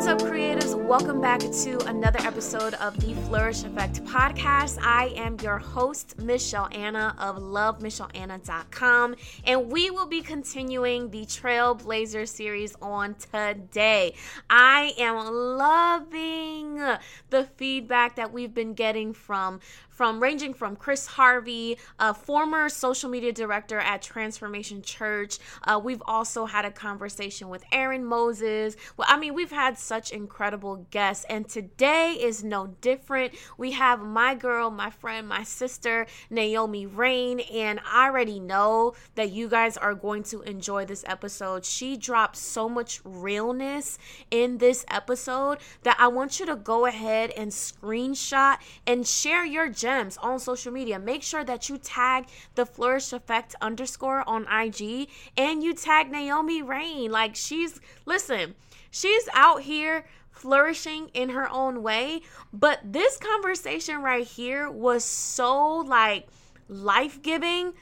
What's up, creatives? Welcome back to another episode of the Flourish Effect podcast. I am your host, Michelle Anna of lovemichelleanna.com, and we will be continuing the Trailblazer series on today. I am loving the feedback that we've been getting from from ranging from Chris Harvey, a former social media director at Transformation Church. Uh, we've also had a conversation with Aaron Moses. Well, I mean, we've had such incredible guests, and today is no different. We have my girl, my friend, my sister, Naomi Raine, and I already know that you guys are going to enjoy this episode. She dropped so much realness in this episode that I want you to go ahead and screenshot and share your gems on social media. Make sure that you tag the Flourish Effect underscore on IG and you tag Naomi Raine. Like she's listen, she's out here flourishing in her own way. But this conversation right here was so like life giving.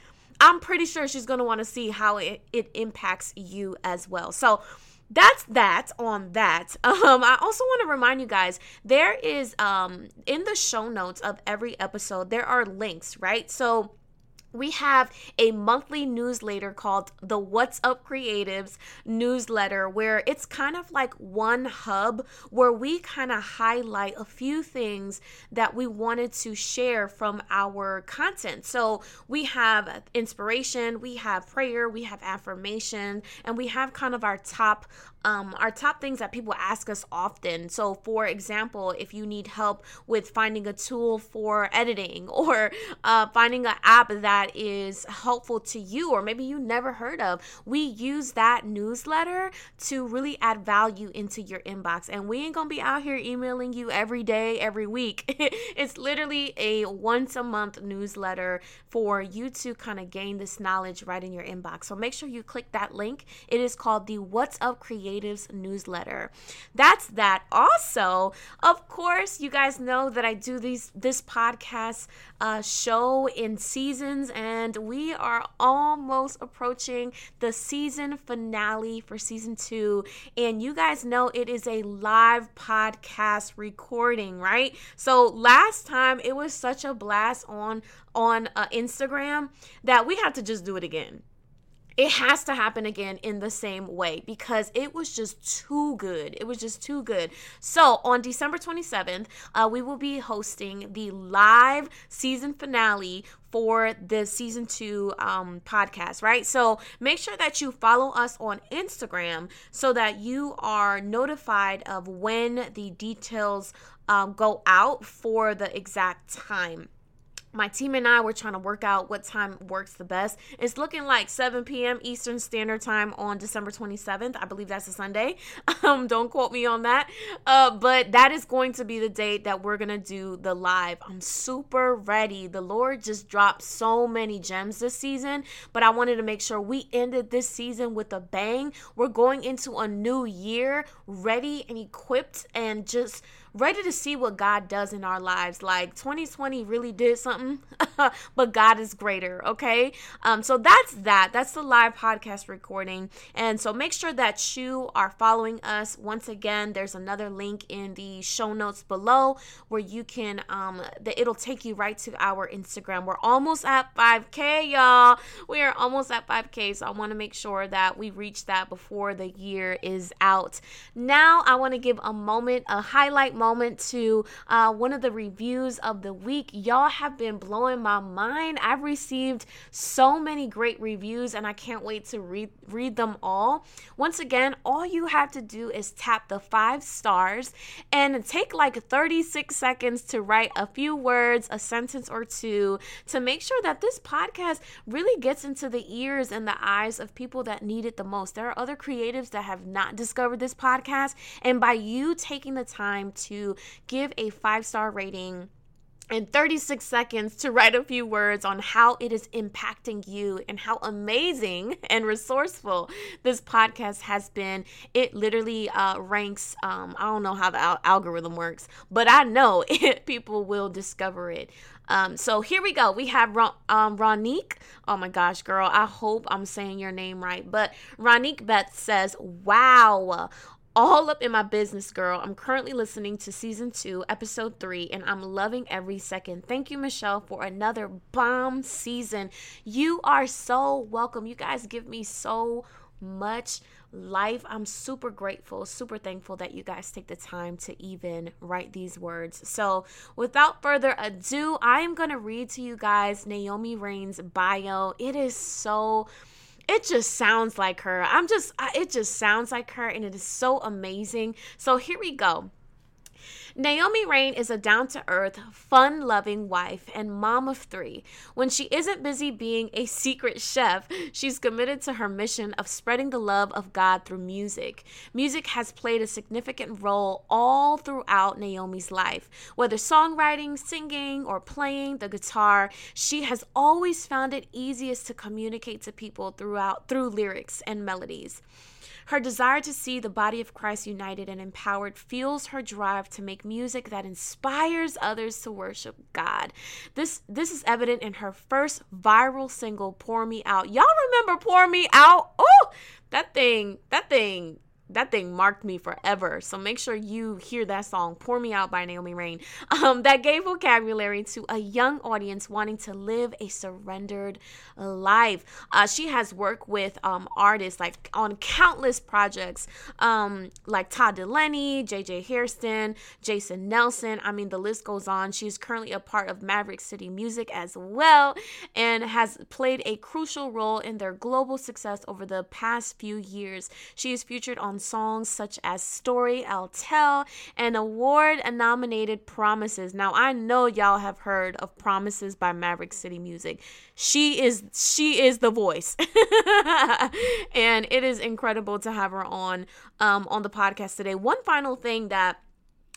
I'm pretty sure she's going to want to see how it, it impacts you as well. So, that's that on that. Um, I also want to remind you guys there is um in the show notes of every episode there are links, right? So we have a monthly newsletter called the What's Up Creatives newsletter, where it's kind of like one hub where we kind of highlight a few things that we wanted to share from our content. So we have inspiration, we have prayer, we have affirmation, and we have kind of our top um, our top things that people ask us often. So, for example, if you need help with finding a tool for editing or uh, finding an app that is helpful to you, or maybe you never heard of, we use that newsletter to really add value into your inbox. And we ain't gonna be out here emailing you every day, every week. it's literally a once a month newsletter for you to kind of gain this knowledge right in your inbox. So, make sure you click that link. It is called the What's Up Creatives newsletter. That's that. Also, of course, you guys know that I do these this podcast uh, show in seasons, and we are almost approaching the season finale for season two. And you guys know it is a live podcast recording, right? So last time it was such a blast on on uh, Instagram that we had to just do it again it has to happen again in the same way because it was just too good. It was just too good. So on December 27th, uh, we will be hosting the live season finale for the season two um, podcast, right? So make sure that you follow us on Instagram so that you are notified of when the details um, go out for the exact time my team and I were trying to work out what time works the best. It's looking like 7 p.m. Eastern Standard Time on December 27th. I believe that's a Sunday. Um, don't quote me on that. Uh, but that is going to be the date that we're going to do the live. I'm super ready. The Lord just dropped so many gems this season, but I wanted to make sure we ended this season with a bang. We're going into a new year ready and equipped and just ready to see what God does in our lives. Like 2020 really did something, but God is greater, okay? Um, so that's that. That's the live podcast recording. And so make sure that you are following us. Once again, there's another link in the show notes below where you can um that it'll take you right to our Instagram. We're almost at 5k, y'all. We are almost at 5k. So I want to make sure that we reach that before the year is out. Now I want to give a moment, a highlight moment to uh, one of the reviews of the week. Y'all have been blowing my mind. I've received so many great reviews and I can't wait to read read them all. Once again, all you have to do is tap the 5 stars and take like 36 seconds to write a few words, a sentence or two to make sure that this podcast really gets into the ears and the eyes of people that need it the most. There are other creatives that have not discovered this podcast and by you taking the time to to give a five star rating in 36 seconds to write a few words on how it is impacting you and how amazing and resourceful this podcast has been. It literally uh, ranks, um, I don't know how the al- algorithm works, but I know it, people will discover it. Um, so here we go. We have Ron, um, Ronique. Oh my gosh, girl. I hope I'm saying your name right. But Ronique Beth says, Wow all up in my business, girl. I'm currently listening to season two, episode three, and I'm loving every second. Thank you, Michelle, for another bomb season. You are so welcome. You guys give me so much life. I'm super grateful, super thankful that you guys take the time to even write these words. So, without further ado, I am going to read to you guys Naomi Raine's bio. It is so it just sounds like her. I'm just it just sounds like her and it is so amazing. So, here we go. Naomi Raine is a down to earth, fun loving wife and mom of three. When she isn't busy being a secret chef, she's committed to her mission of spreading the love of God through music. Music has played a significant role all throughout Naomi's life. Whether songwriting, singing, or playing the guitar, she has always found it easiest to communicate to people throughout through lyrics and melodies. Her desire to see the body of Christ united and empowered fuels her drive to make music that inspires others to worship God. This this is evident in her first viral single Pour Me Out. Y'all remember Pour Me Out? Oh, that thing, that thing that thing marked me forever. So make sure you hear that song, Pour Me Out by Naomi Raine, um, that gave vocabulary to a young audience wanting to live a surrendered life. Uh, she has worked with um, artists like on countless projects, um, like Todd Dulaney, JJ Hairston, Jason Nelson. I mean, the list goes on. She's currently a part of Maverick City Music as well and has played a crucial role in their global success over the past few years. She is featured on songs such as Story I'll Tell and award nominated Promises. Now, I know y'all have heard of Promises by Maverick City Music. She is she is the voice. and it is incredible to have her on um on the podcast today. One final thing that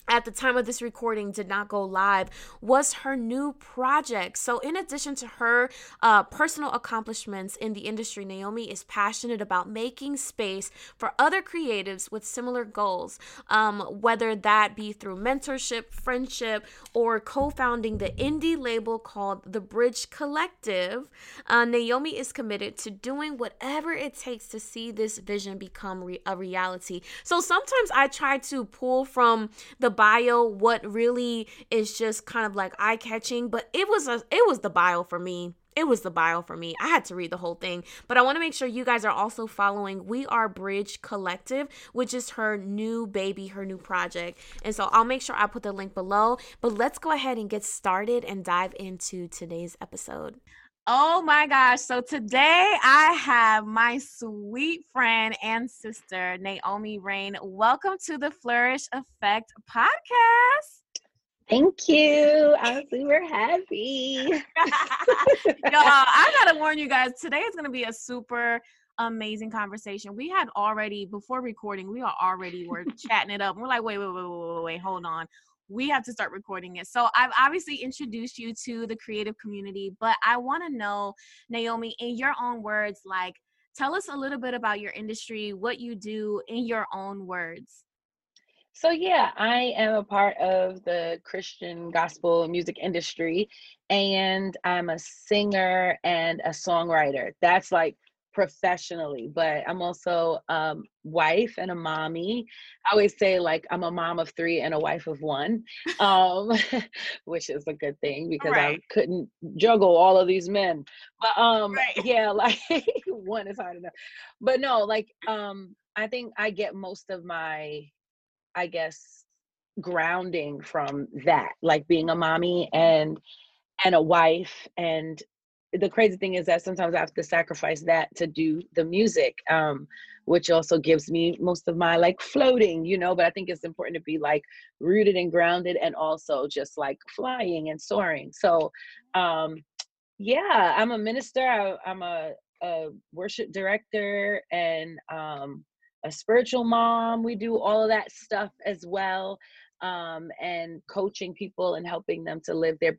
at the time of this recording did not go live was her new project. So, in addition to her uh, personal accomplishments in the industry, Naomi is passionate about making space for other creatives with similar goals, um, whether that be through mentorship, friendship, or co founding the indie label called The Bridge Collective. Uh, Naomi is committed to doing whatever it takes to see this vision become re- a reality. So, sometimes I try to pull from the bio what really is just kind of like eye catching, but it was a it was the bio for me. It was the bio for me. I had to read the whole thing, but I want to make sure you guys are also following We Are Bridge Collective, which is her new baby, her new project. And so I'll make sure I put the link below. But let's go ahead and get started and dive into today's episode. Oh my gosh. So today I have my sweet friend and sister, Naomi Raine. Welcome to the Flourish Effect podcast. Thank you. I'm super happy. Y'all, I gotta warn you guys, today is gonna be a super amazing conversation. We had already before recording, we are already were chatting it up. We're like, wait, wait, wait, wait, wait, wait, hold on we have to start recording it. So I've obviously introduced you to the creative community, but I want to know, Naomi, in your own words, like tell us a little bit about your industry, what you do in your own words. So yeah, I am a part of the Christian gospel music industry and I'm a singer and a songwriter. That's like professionally, but I'm also um wife and a mommy. I always say like I'm a mom of three and a wife of one, um, which is a good thing because right. I couldn't juggle all of these men. But um, right. yeah, like one is hard enough. But no, like um, I think I get most of my, I guess, grounding from that, like being a mommy and and a wife and the crazy thing is that sometimes I have to sacrifice that to do the music, um, which also gives me most of my like floating, you know. But I think it's important to be like rooted and grounded and also just like flying and soaring. So, um, yeah, I'm a minister, I, am a, a, worship director, and um, a spiritual mom. We do all of that stuff as well. Um, and coaching people and helping them to live their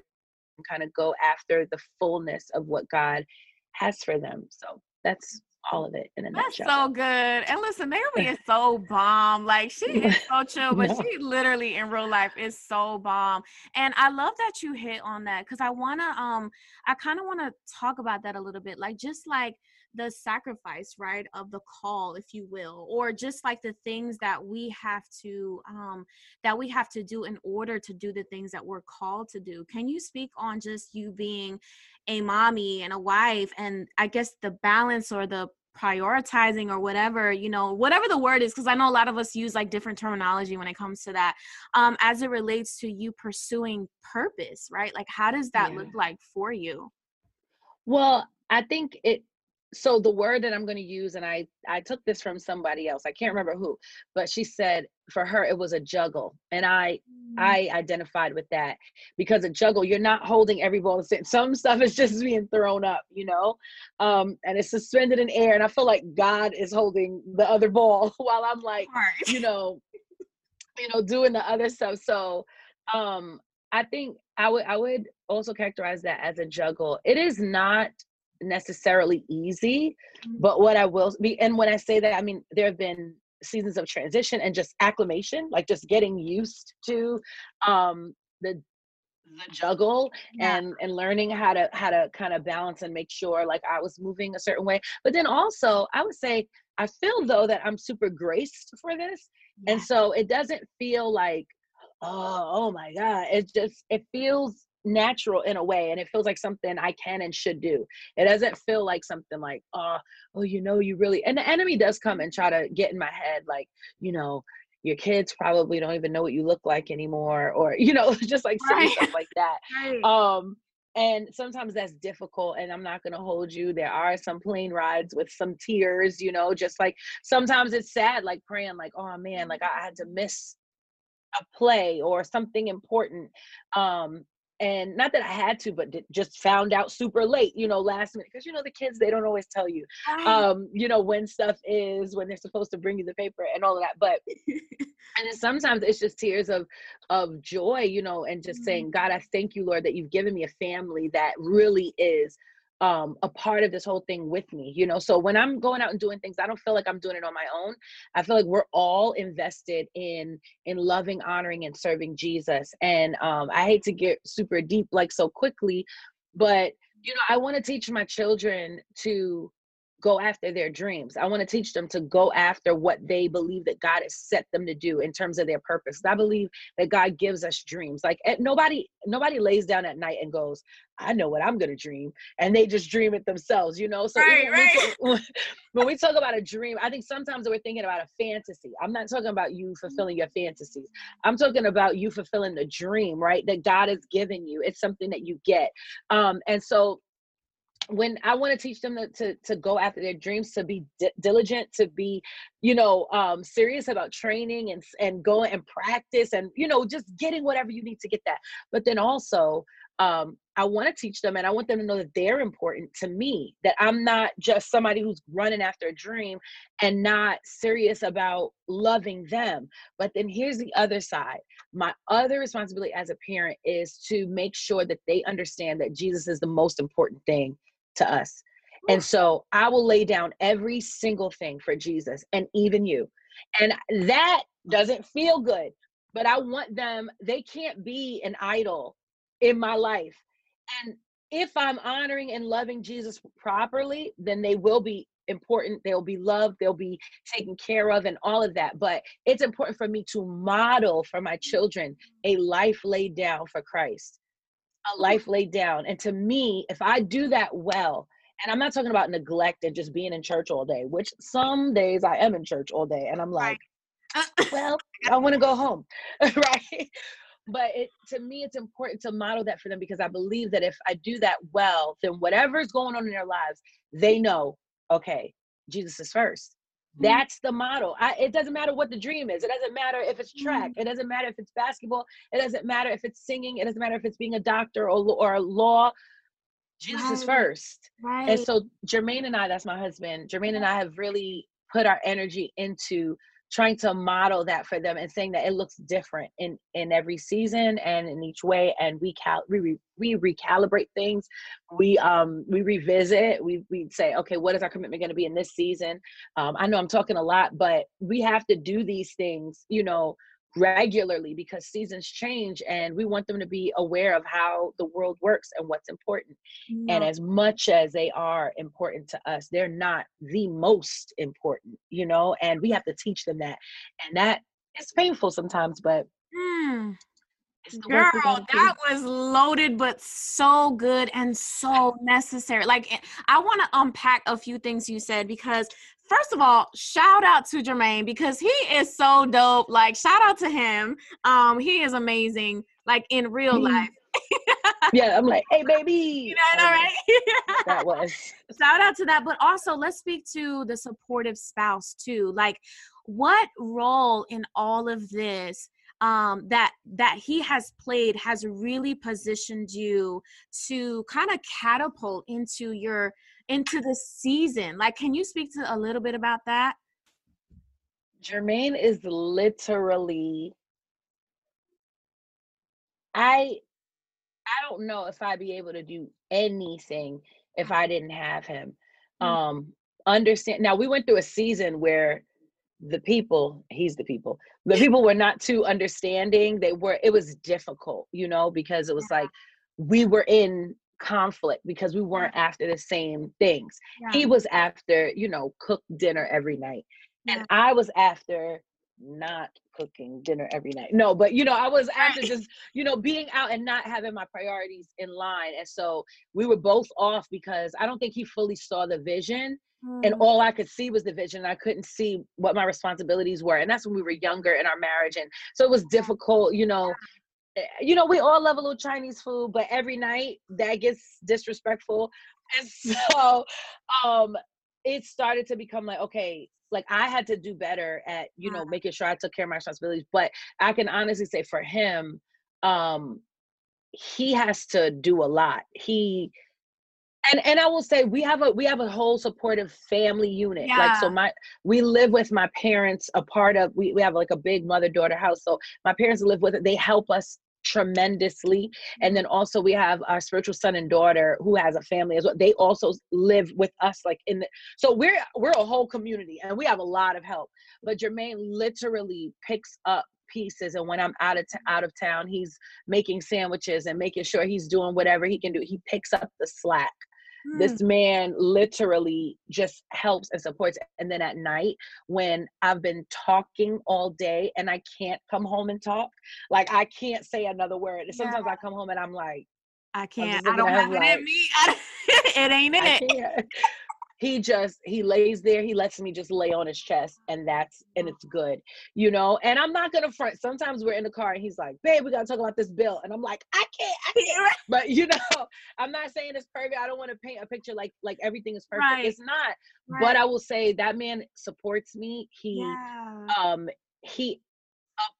kind of go after the fullness of what God has for them. So that's all of it in a That's nutshell. so good. And listen, Naomi is so bomb. Like she is so chill, but she literally in real life is so bomb. And I love that you hit on that because I wanna um I kind of wanna talk about that a little bit. Like just like the sacrifice right of the call if you will or just like the things that we have to um that we have to do in order to do the things that we're called to do. Can you speak on just you being a mommy and a wife and i guess the balance or the prioritizing or whatever you know whatever the word is because i know a lot of us use like different terminology when it comes to that um as it relates to you pursuing purpose right? Like how does that yeah. look like for you? Well i think it so the word that i'm going to use and i i took this from somebody else i can't remember who but she said for her it was a juggle and i mm. i identified with that because a juggle you're not holding every ball the same some stuff is just being thrown up you know? Um and it's suspended in air and i feel like god is holding the other ball while i'm like you know you know doing the other stuff so um i think i would i would also characterize that as a juggle. It is not necessarily easy mm-hmm. but what i will be and when i say that i mean there have been seasons of transition and just acclimation like just getting used to um the the juggle yeah. and and learning how to how to kind of balance and make sure like i was moving a certain way but then also i would say i feel though that i'm super graced for this yeah. and so it doesn't feel like oh oh my god it just it feels natural in a way and it feels like something I can and should do. It doesn't feel like something like, oh, oh, you know, you really and the enemy does come and try to get in my head, like, you know, your kids probably don't even know what you look like anymore, or you know, just like right. stuff like that. Right. Um and sometimes that's difficult and i'm not going to hold you there are some plane rides with some tears you know just like sometimes it's sad like praying like oh man like i had to miss a play or something important um and not that I had to, but just found out super late, you know, last minute. Because you know the kids, they don't always tell you, um, you know, when stuff is, when they're supposed to bring you the paper and all of that. But and then sometimes it's just tears of of joy, you know, and just mm-hmm. saying, God, I thank you, Lord, that you've given me a family that really is um, a part of this whole thing with me, you know. So when I'm going out and doing things, I don't feel like I'm doing it on my own. I feel like we're all invested in in loving, honoring, and serving Jesus. And um, I hate to get super deep like so quickly, but you know, I want to teach my children to go after their dreams. I want to teach them to go after what they believe that God has set them to do in terms of their purpose. I believe that God gives us dreams. Like nobody nobody lays down at night and goes, "I know what I'm going to dream," and they just dream it themselves, you know. So right, right. When, when we talk about a dream, I think sometimes we're thinking about a fantasy. I'm not talking about you fulfilling your fantasies. I'm talking about you fulfilling the dream, right? That God has given you. It's something that you get. Um, and so when I want to teach them to, to, to go after their dreams, to be di- diligent, to be, you know, um, serious about training and and going and practice, and you know, just getting whatever you need to get that. But then also, um, I want to teach them, and I want them to know that they're important to me. That I'm not just somebody who's running after a dream and not serious about loving them. But then here's the other side. My other responsibility as a parent is to make sure that they understand that Jesus is the most important thing to us. And so I will lay down every single thing for Jesus and even you. And that doesn't feel good, but I want them, they can't be an idol in my life. And if I'm honoring and loving Jesus properly, then they will be important. They'll be loved, they'll be taken care of, and all of that. But it's important for me to model for my children a life laid down for Christ a life laid down. And to me, if I do that well, and I'm not talking about neglect and just being in church all day, which some days I am in church all day, and I'm like, right. well, I want to go home, right? But it to me, it's important to model that for them because I believe that if I do that well, then whatever's going on in their lives, they know, okay, Jesus is first. Mm-hmm. That's the model. I, it doesn't matter what the dream is. It doesn't matter if it's track. Mm-hmm. It doesn't matter if it's basketball. It doesn't matter if it's singing. It doesn't matter if it's being a doctor or or a law. Jesus right. is first. Right. And so Jermaine and I, that's my husband. Jermaine and I have really put our energy into trying to model that for them and saying that it looks different in in every season and in each way and we cal we, we recalibrate things. We um we revisit we we say okay what is our commitment going to be in this season? Um i know i'm talking a lot but we have to do these things you know regularly because seasons change and we want them to be aware of how the world works and what's important. And as much as they are important to us, they're not the most important, you know, and we have to teach them that. And that is painful sometimes, but mm. Girl, that was loaded, but so good and so necessary. Like, eh, I want to unpack a few things you said because, first of all, shout out to Jermaine because he is so dope. Like, shout out to him. Um, he is amazing. Like in real life. yeah, I'm like, hey, baby. You know, all right. that was. Shout out to that, but also let's speak to the supportive spouse too. Like, what role in all of this? Um, that that he has played has really positioned you to kind of catapult into your into the season. Like can you speak to a little bit about that? Jermaine is literally i i don't know if i'd be able to do anything if i didn't have him. Mm-hmm. um understand now we went through a season where the people he's the people the people were not too understanding they were it was difficult you know because it was yeah. like we were in conflict because we weren't after the same things yeah. he was after you know cook dinner every night yeah. and i was after not cooking dinner every night no but you know i was after just you know being out and not having my priorities in line and so we were both off because i don't think he fully saw the vision and mm. all I could see was the vision. I couldn't see what my responsibilities were. And that's when we were younger in our marriage. And so it was difficult, you know. Eh, you know, we all love a little Chinese food, but every night that gets disrespectful. And so um it started to become like, okay, like I had to do better at, you know, making sure I took care of my responsibilities. But I can honestly say for him, um, he has to do a lot. He and and I will say we have a we have a whole supportive family unit. Yeah. Like so my we live with my parents a part of we, we have like a big mother daughter house. So my parents live with it. They help us tremendously. And then mm-hmm. also we have our spiritual son and daughter who has a family as well. They also live with us like in the so we're we're a whole community and we have a lot of help. But Jermaine literally picks up pieces and when i'm out of t- out of town he's making sandwiches and making sure he's doing whatever he can do he picks up the slack this hmm. man literally just helps and supports. And then at night, when I've been talking all day and I can't come home and talk, like I can't say another word. Sometimes yeah. I come home and I'm like, I can't. I don't have it like, in me. it ain't in I it. He just he lays there he lets me just lay on his chest and that's and it's good you know and i'm not gonna front sometimes we're in the car and he's like babe we gotta talk about this bill and i'm like i can't i can't but you know i'm not saying it's perfect i don't want to paint a picture like like everything is perfect right. it's not right. but i will say that man supports me he yeah. um he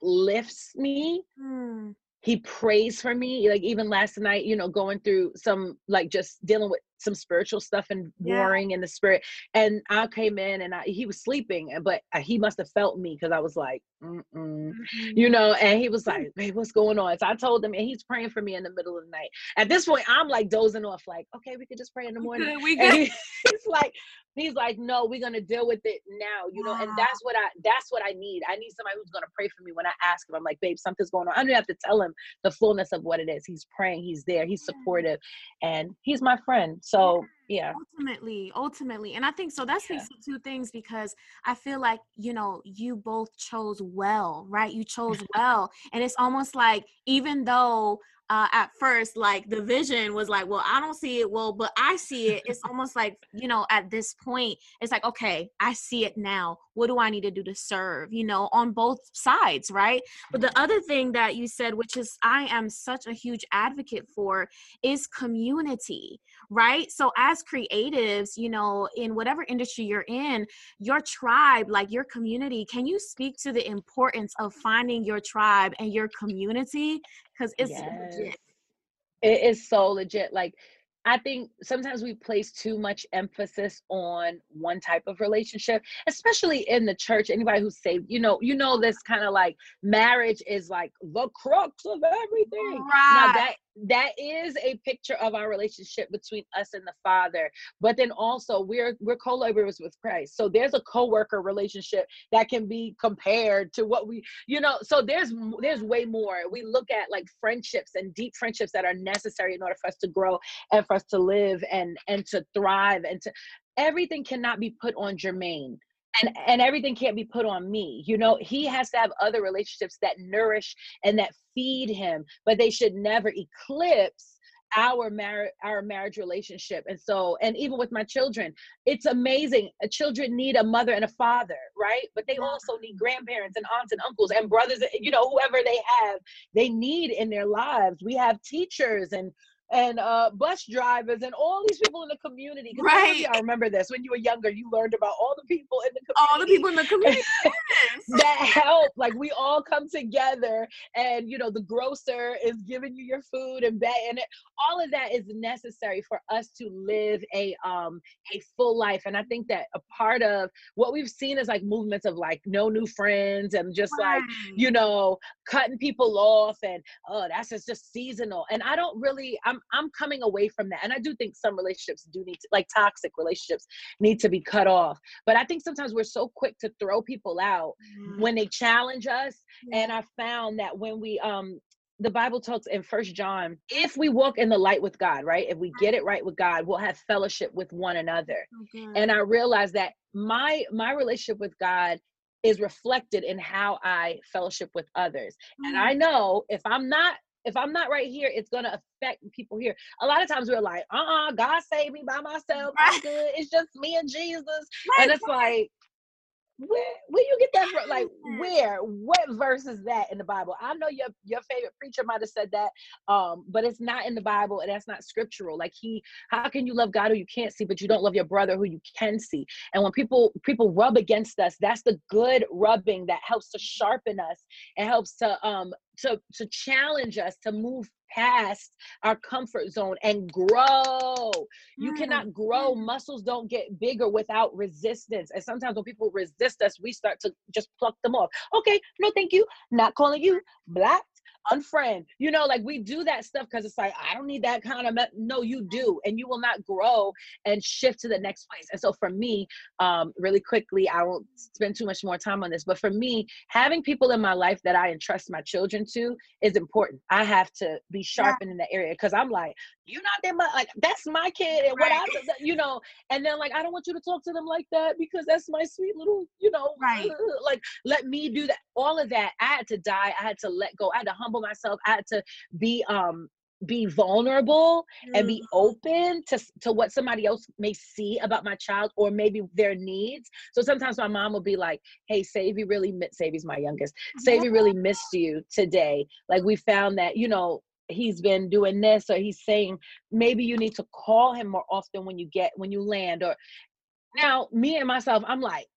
uplifts me mm he prays for me like even last night you know going through some like just dealing with some spiritual stuff and warring yeah. in the spirit and i came in and I, he was sleeping but uh, he must have felt me because i was like mm-hmm. you know and he was like hey what's going on? So i told him and he's praying for me in the middle of the night. At this point i'm like dozing off like okay we could just pray in the morning. we could. He, he's like he's like no we're gonna deal with it now you know wow. and that's what i that's what i need. I need somebody who's gonna pray for me when i ask him. I'm like babe something's going on. I don't have to tell him the fullness of what it is. He's praying he's there he's supportive and he's my friend so yeah. Ultimately ultimately and i think so that speaks yeah. to two things because i feel like you know you both chose well right? You chose well and it's almost like even though uh, at first like the vision was like well i don't see it well but i see it it's almost like you know at this point it's like okay i see it now. What do i need to do to serve? You know on both sides right? But the other thing that you said which is i am such a huge advocate for is community right so as creatives you know in whatever industry you're in your tribe like your community can you speak to the importance of finding your tribe and your community because it's yes. legit. It is so legit. Like I think sometimes we place too much emphasis on one type of relationship, especially in the church. Anybody who's saved, you know, you know this kind of like marriage is like the crux of everything. Right. Now that that is a picture of our relationship between us and the father but then also we're we're co-laborers with christ. So there's a co-worker relationship that can be compared to what we you know so there's there's way more. We look at like friendships and deep friendships that are necessary in order for us to grow and for us to live and and to thrive and to everything cannot be put on jermaine and and everything can't be put on me you know? He has to have other relationships that nourish and that feed him but they should never eclipse our marriage our marriage relationship. And so and even with my children it's amazing. Children need a mother and a father right? But they also mm-hmm. need grandparents and aunts and uncles and brothers you know whoever they have they need in their lives. We have teachers and and uh, bus drivers and all these people in the community. Right. I remember this when you were younger. You learned about all the people in the community. All the people in the community that help. Like we all come together, and you know the grocer is giving you your food and and it, all of that is necessary for us to live a um a full life. And I think that a part of what we've seen is like movements of like no new friends and just right. like you know cutting people off and oh that's just, just seasonal. And I don't really. I'm I'm coming away from that. And I do think some relationships do need to like toxic relationships need to be cut off. But I think sometimes we're so quick to throw people out mm-hmm. when they challenge us. And I found that when we um the Bible talks in First John, if we walk in the light with God, right? If we get it right with God, we'll have fellowship with one another. Okay. And I realized that my my relationship with God is reflected in how I fellowship with others. Mm-hmm. And I know if I'm not if I'm not right here, it's gonna affect people here. A lot of times we're like, uh-uh, God saved me by myself. I'm good. It's just me and Jesus. Right. And it's like, where where you get that from? Like where? What verse is that in the Bible? I know your your favorite preacher might have said that, um, but it's not in the Bible and that's not scriptural. Like he, how can you love God who you can't see, but you don't love your brother who you can see? And when people people rub against us, that's the good rubbing that helps to sharpen us and helps to um to to challenge us to move past our comfort zone and grow. You mm. cannot grow. Mm. Muscles don't get bigger without resistance. And sometimes when people resist us, we start to just pluck them off. Okay, no, thank you. Not calling you black unfriend. You know, like we do that stuff because it's like, I don't need that kind of, me-. no, you do. And you will not grow and shift to the next place. And so for me, um, really quickly, I won't spend too much more time on this, but for me, having people in my life that I entrust my children to is important. I have to be yeah. in that area because I'm like, you're not that much, like, that's my kid. And right. what I, you know, and then like, I don't want you to talk to them like that because that's my sweet little, you know, right. like, let me do that. All of that, I had to die. I had to let go. I had to humble myself. I had to be um be vulnerable mm-hmm. and be mm-hmm. open to to what somebody else may see about my child or maybe their needs. So sometimes my mom will be like, "Hey, Savy really miss Savy's my youngest. Savy really missed you today. Like we found that you know." He's been doing this or he's saying maybe you need to call him more often when you get when you land or now me and myself i'm like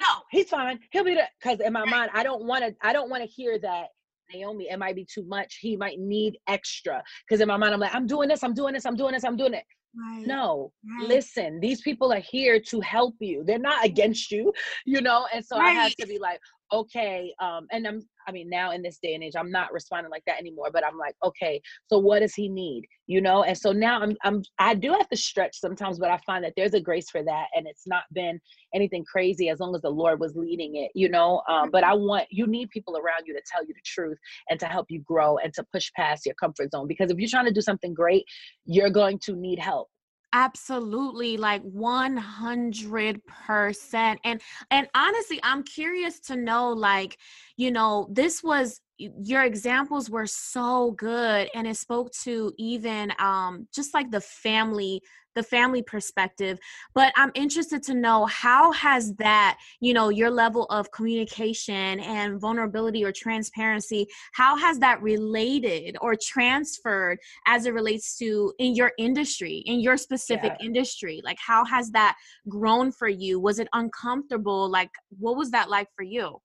no he's fine he'll be there because in my mind i don't want to i don't want to hear that Naomi, it might be too much. He might need extra. Because in my mind, I'm like, I'm doing this, I'm doing this, I'm doing this, I'm doing it. Right. No, right. listen, these people are here to help you. They're not against you, you know? And so right. I have to be like, okay, um, and I'm I mean, now in this day and age, I'm not responding like that anymore, but I'm like, okay, so what does he need? You know? And so now I'm I'm I do have to stretch sometimes, but I find that there's a grace for that. And it's not been anything crazy as long as the Lord was leading it, you know. Um, but I want you need people around you to tell you the truth and to help you grow and to push past your comfort zone. Because if you're trying to do something great, you're going to need help absolutely like 100% and and honestly i'm curious to know like you know this was your examples were so good and it spoke to even um just like the family the family perspective but i'm interested to know how has that you know your level of communication and vulnerability or transparency how has that related or transferred as it relates to in your industry in your specific yeah. industry? Like how has that grown for you? Was it uncomfortable? Like what was that like for you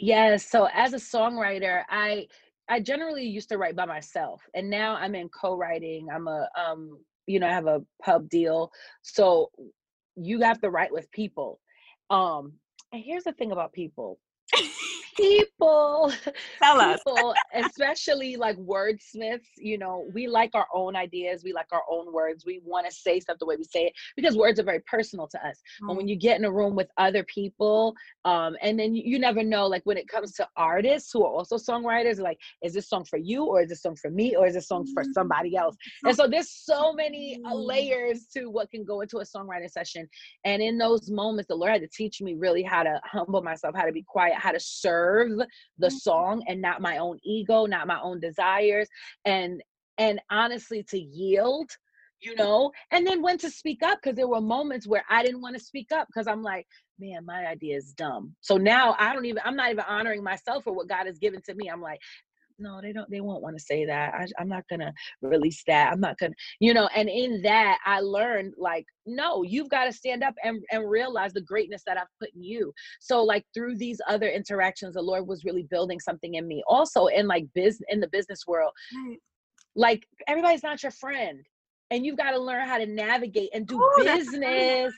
yes so as a songwriter i I generally used to write by myself, and now I'm in co-writing. I'm a um, you know, I have a pub deal. So you have to write with people. Um, and here's the thing about people. People tell us. people especially like wordsmiths you know we like our own ideas we like our own words we want to say stuff the way we say it because words are very personal to us. Mm. but when you get in a room with other people um and then you, you, never know like when it comes to artists who are also songwriters like is this song for you or is this song for me or is this song for somebody else? And so there's so many uh, mm. layers to what can go into a songwriting session. And in those moments the lord had to teach me really how to humble myself how to be quiet how to serve the mm-hmm. song and not my own ego not my own desires and and honestly to yield you know and then when to speak up because there were moments where i didn't want to speak up because i'm like man my idea is dumb so now i don't even i'm not even honoring myself for what god has given to me i'm like no they don't they won't want to say that I, i'm not gonna release that i'm not gonna you know and in that i learned like no you've got to stand up and, and realize the greatness that i've put in you. So like through these other interactions the lord was really building something in me. Also in like business in the business world right. like everybody's not your friend and you've got to learn how to navigate and do Ooh, business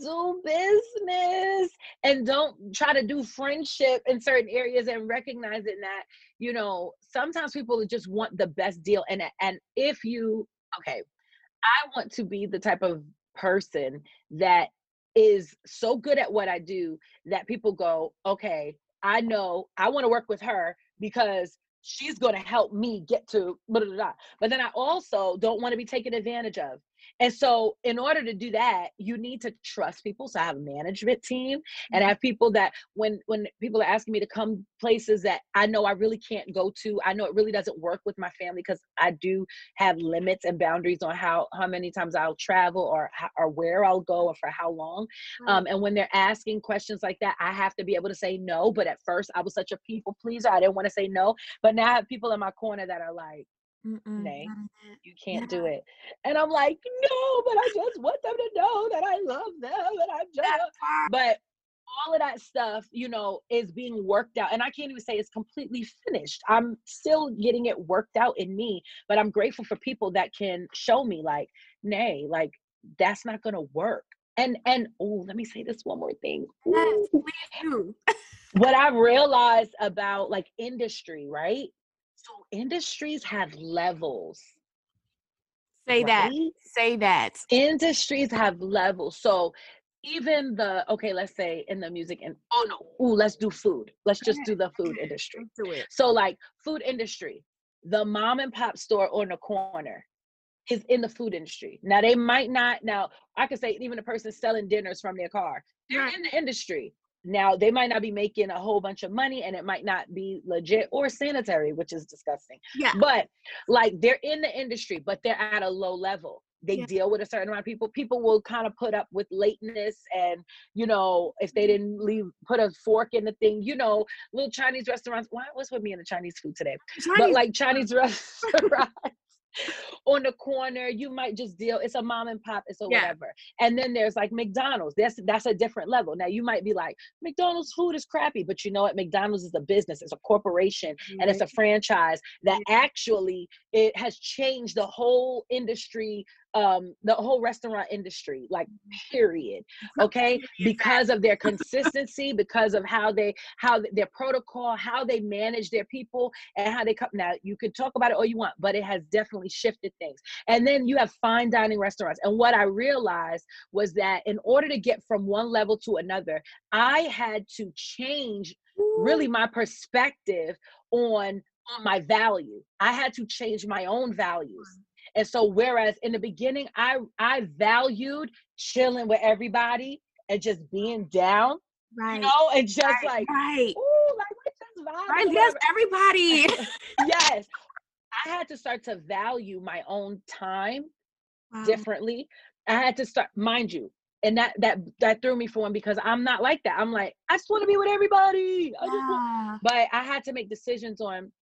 do business and don't try to do friendship in certain areas and recognizing that you know sometimes people just want the best deal and and if you okay i want to be the type of person that is so good at what i do that people go okay i know i want to work with her because she's going to help me get to blah, blah, blah. but then i also don't want to be taken advantage of and so, in order to do that, you need to trust people. So I have a management team and I mm-hmm. have people that when when people are asking me to come places that I know I really can't go to, I know it really doesn't work with my family because I do have limits and boundaries on how how many times I'll travel or or where I'll go or for how long. Um, and when they're asking questions like that, I have to be able to say no. But at first, I was such a people pleaser. I didn't want to say no. But now I have people in my corner that are like, Mm-mm, Nay, you can't yeah. do it. And I'm like, no, but I just want them to know that I love them and I'm just but all of that stuff, you know, is being worked out. And I can't even say it's completely finished. I'm still getting it worked out in me, but I'm grateful for people that can show me like, nay, like that's not gonna work. And and oh, let me say this one more thing. Yes, what I realized about like industry, right? So industries have levels. Say right? that. Say that. Industries have levels. So even the okay, let's say in the music and oh no, ooh, let's do food. Let's just do the food industry. do it. So like food industry, the mom and pop store on the corner is in the food industry. Now they might not now I could say even a person selling dinners from their car. They're in the industry. Now they might not be making a whole bunch of money and it might not be legit or sanitary, which is disgusting. Yeah. But like they're in the industry, but they're at a low level. They yeah. deal with a certain amount of people. People will kind of put up with lateness and you know, if they mm-hmm. didn't leave put a fork in the thing, you know, little Chinese restaurants. Why was with me in the Chinese food today? Chinese but like Chinese restaurants on the corner you might just deal it's a mom and pop it's a yeah. whatever and then there's like mcdonald's that's that's a different level now you might be like mcdonald's food is crappy but you know what mcdonald's is a business it's a corporation mm-hmm. and it's a franchise that actually it has changed the whole industry um the whole restaurant industry like period okay? Because of their consistency because of how they how their protocol how they manage their people and how they come now you could talk about it all you want but it has definitely shifted things. And then you have fine dining restaurants and what i realized was that in order to get from one level to another i had to change really my perspective on on my value. I had to change my own values and so whereas in the beginning I I valued chilling with everybody and just being down, right. you know, and just right. like right. ooh, like just vibe. Right, yes, everybody. yes. I had to start to value my own time wow. differently. I had to start, mind you, and that that that threw me for him because I'm not like that. I'm like, I just want to be with everybody. I yeah. but I had to make decisions on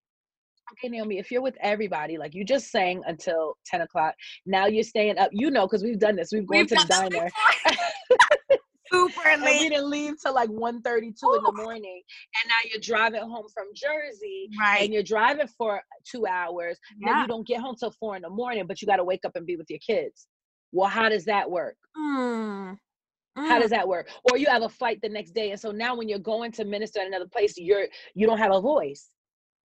okay, Naomi, if you're with everybody, like you just sang until 10 o'clock, now you're staying up, you know, because we've done this. We've gone we've to the diner. Super late. And we didn't leave till like 1 32 in the morning. And now you're driving home from Jersey. Right. And you're driving for two hours. Yeah. Then you don't get home till four in the morning, but you got to wake up and be with your kids. Well, how does that work? Mm. Mm. How does that work? Or you have a flight the next day. And so now when you're going to minister at another place, you're you don't have a voice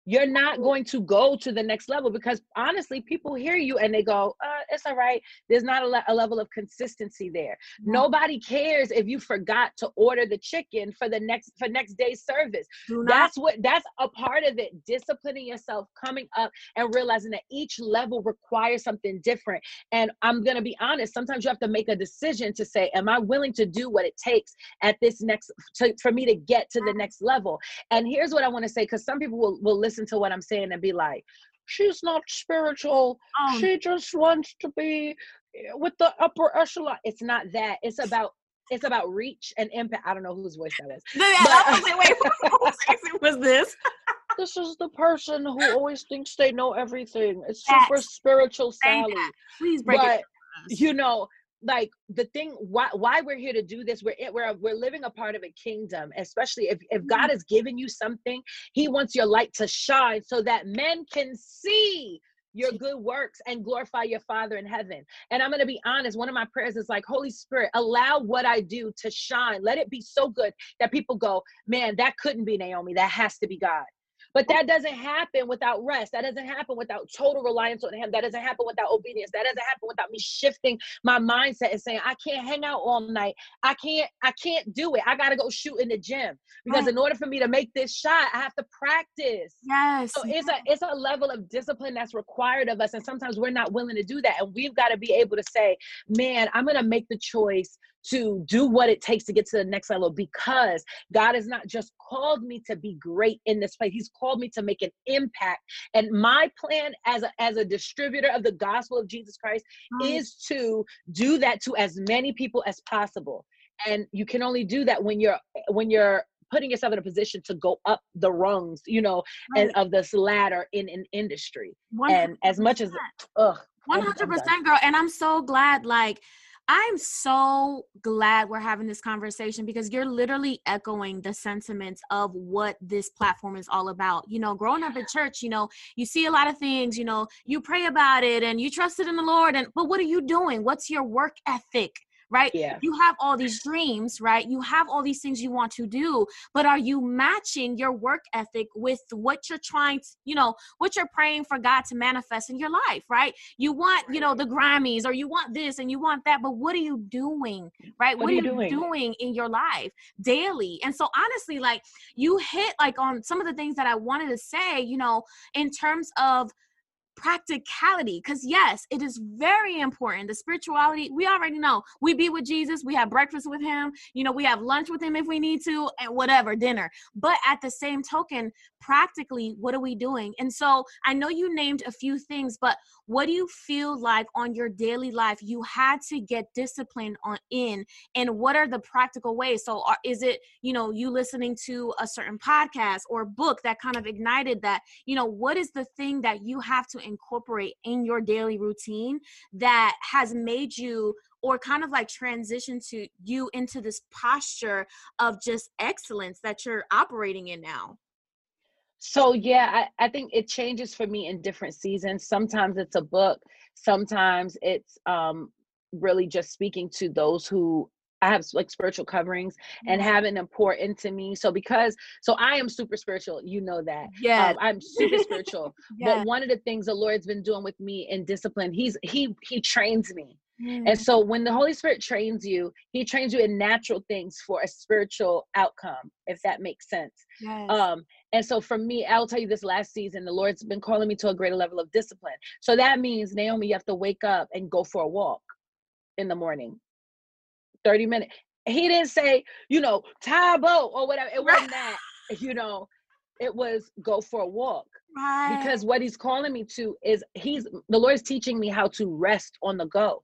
you're not going to go to the next level because honestly people hear you and they go uh, it's all right. There's not a, le- a level of consistency there. No. nobody cares if you forgot to order the chicken for the next for next day's service. That's what that's a part of it disciplining yourself coming up and realizing that each level requires something different. And i'm going to be honest sometimes you have to make a decision to say am i willing to do what it takes at this next to, for me to get to the next level? And here's what i want to say because some people will, will listen listen to what I'm saying and be like, she's not spiritual. Um, she just wants to be eh, with the upper echelon. It's not that. It's about it's about reach and impact. I don't know whose voice that was. but, wait, wait, was this? this is the person who always thinks they know everything. It's super That's, spiritual Sally. Please break but, it. You know, like the thing why why we're here to do this we're we're we're living a part of a kingdom especially if if God mm-hmm. has given you something he wants your light to shine so that men can see your good works and glorify your father in heaven. And i'm going to be honest one of my prayers is like holy spirit allow what i do to shine. Let it be so good that people go man that couldn't be naomi. That has to be god but that doesn't happen without rest. That doesn't happen without total reliance on Him. That doesn't happen without obedience. That doesn't happen without me shifting my mindset and saying, I can't hang out all night. I can't, I can't do it. I gotta go shoot in the gym. Because right. in order for me to make this shot, I have to practice. Yes. So it's a it's a level of discipline that's required of us. And sometimes we're not willing to do that. And we've got to be able to say, man, I'm gonna make the choice to do what it takes to get to the next level because God has not just called me to be great in this place. He's called me to make an impact. And my plan as a, as a distributor of the gospel of Jesus Christ mm. is to do that to as many people as possible. And you can only do that when you're when you're putting yourself in a position to go up the rungs, you know, right. and of this ladder in an industry. 100%. And as much as ugh, 100% girl and i'm so glad like I'm so glad we're having this conversation because you're literally echoing the sentiments of what this platform is all about. You know, growing up in church, you know, you see a lot of things, you know, you pray about it and you trusted in the Lord and but what are you doing? What's your work ethic? Right? Yeah. You have all these dreams, right? You have all these things you want to do, but are you matching your work ethic with what you're trying to, you know, what you're praying for God to manifest in your life, right? You want, you know, the Grammys or you want this and you want that, but what are you doing, right? What, what are you doing? doing in your life daily? And so honestly, like you hit like on some of the things that I wanted to say, you know, in terms of practicality because yes it is very important the spirituality we already know. We be with jesus we have breakfast with him you know we have lunch with him if we need to and whatever dinner. But at the same token practically what are we doing? And so i know you named a few things but what do you feel like on your daily life you had to get disciplined on in? And what are the practical ways? So are, is it you know you listening to a certain podcast or book that kind of ignited that? You know what is the thing that you have to incorporate in your daily routine that has made you or kind of like transition to you into this posture of just excellence that you're operating in now? So yeah I, I think it changes for me in different seasons. Sometimes it's a book sometimes it's um really just speaking to those who I have like spiritual coverings and having them pour into me. So because so I am super spiritual, you know that. Yeah, um, I'm super spiritual. yeah. But one of the things the Lord's been doing with me in discipline, He's He He trains me. Mm. And so when the Holy Spirit trains you, He trains you in natural things for a spiritual outcome, if that makes sense. Yes. Um, and so for me, I'll tell you this last season, the Lord's been calling me to a greater level of discipline. So that means Naomi, you have to wake up and go for a walk in the morning 30 minutes. He didn't say, you know, Tae Bo or whatever. It wasn't that, you know, it was go for a walk. Right. Because what he's calling me to is he's the Lord's teaching me how to rest on the go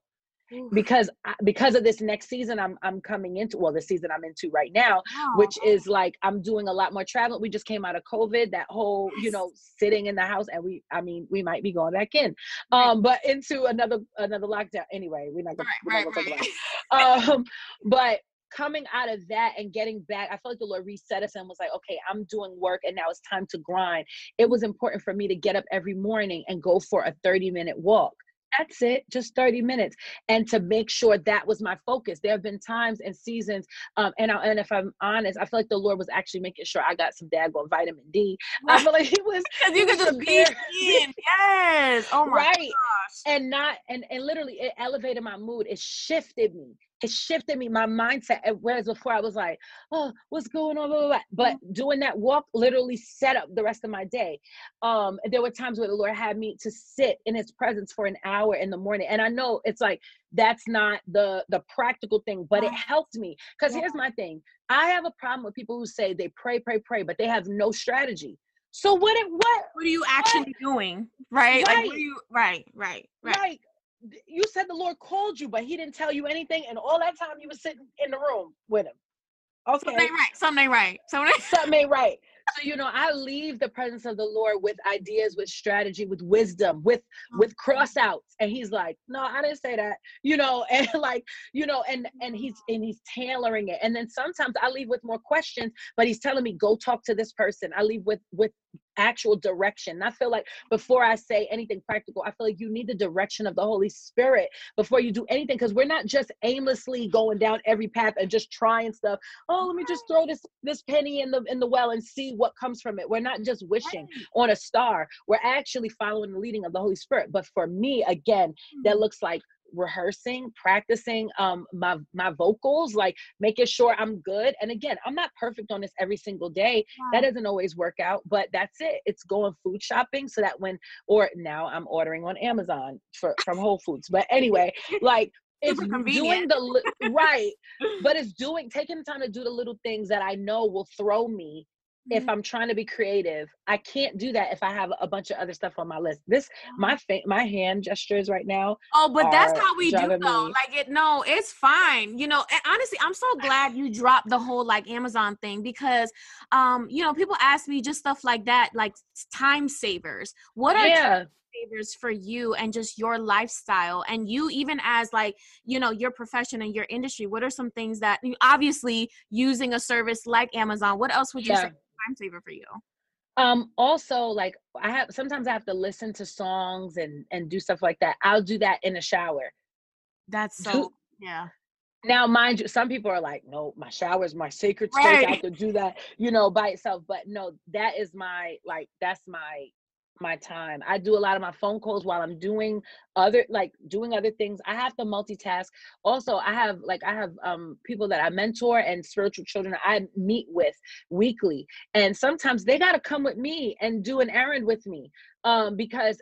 because because of this next season I'm I'm coming into well the season I'm into right now wow. which is like I'm doing a lot more traveling we just came out of covid that whole yes. you know sitting in the house and we I mean we might be going back in right. um but into another another lockdown anyway we're not gonna, right, we're not gonna talk about um but coming out of that and getting back, I feel like the Lord reset us and was like, okay, I'm doing work and now it's time to grind. It was important for me to get up every morning and go for a 30 minute walk that's it just 30 minutes and to make sure that was my focus. There have been times and seasons um and I, and if i'm honest i feel like the lord was actually making sure i got some daggone vitamin d. I feel like he was because you could just be in. Yes. Oh my right. gosh. and not and and literally it elevated my mood. It shifted me it shifted me my mindset whereas before i was like oh what's going on blah, blah, blah. but mm-hmm. doing that walk literally set up the rest of my day um there were times where the lord had me to sit in his presence for an hour in the morning and i know it's like that's not the the practical thing but it helped me because yeah. here's my thing i have a problem with people who say they pray pray pray but they have no strategy so what what what are you actually what? doing right? right like what are you right right right like you said the Lord called you, but He didn't tell you anything, and all that time you were sitting in the room with Him. Okay, something ain't right. Something ain't right. Something, something ain't right. So you know, I leave the presence of the Lord with ideas, with strategy, with wisdom, with mm-hmm. with cross outs, and He's like, "No, I didn't say that," you know, and like, you know, and and He's and He's tailoring it. And then sometimes I leave with more questions, but He's telling me, "Go talk to this person." I leave with with actual direction. And I feel like before I say anything practical, I feel like you need the direction of the Holy Spirit before you do anything because we're not just aimlessly going down every path and just trying stuff. Oh, let me just throw this this penny in the in the well and see what comes from it. We're not just wishing on a star. We're actually following the leading of the Holy Spirit. But for me, again, that mm. looks like rehearsing practicing um my my vocals like making sure i'm good and again i'm not perfect on this every single day that doesn't always work out but that's it it's going food shopping so that when or now i'm ordering on amazon for from whole foods but anyway like it's doing the right but it's doing taking the time to do the little things that i know will throw me if mm-hmm. I'm trying to be creative, I can't do that if I have a bunch of other stuff on my list. This my fa- my hand gestures right now. Oh, but that's how we do though. Me. Like it no, it's fine. You know, and honestly, I'm so glad you dropped the whole like Amazon thing because um, you know, people ask me just stuff like that, like time savers. What are yeah. savers for you and just your lifestyle and you even as like, you know, your profession and your industry, what are some things that obviously using a service like Amazon, what else would you yeah. say time saver for you? Um, also like I have sometimes I have to listen to songs and and do stuff like that. I'll do that in the shower. That's so do, yeah. Now, mind you, some people are like, no, my shower is my sacred space. Right. I have to do that, you know, by itself. But no, that is my like that's my my time. I do a lot of my phone calls while I'm doing other like doing other things. I have to multitask. Also, I have like I have um people that I mentor and spiritual children I meet with weekly. And sometimes they got to come with me and do an errand with me um because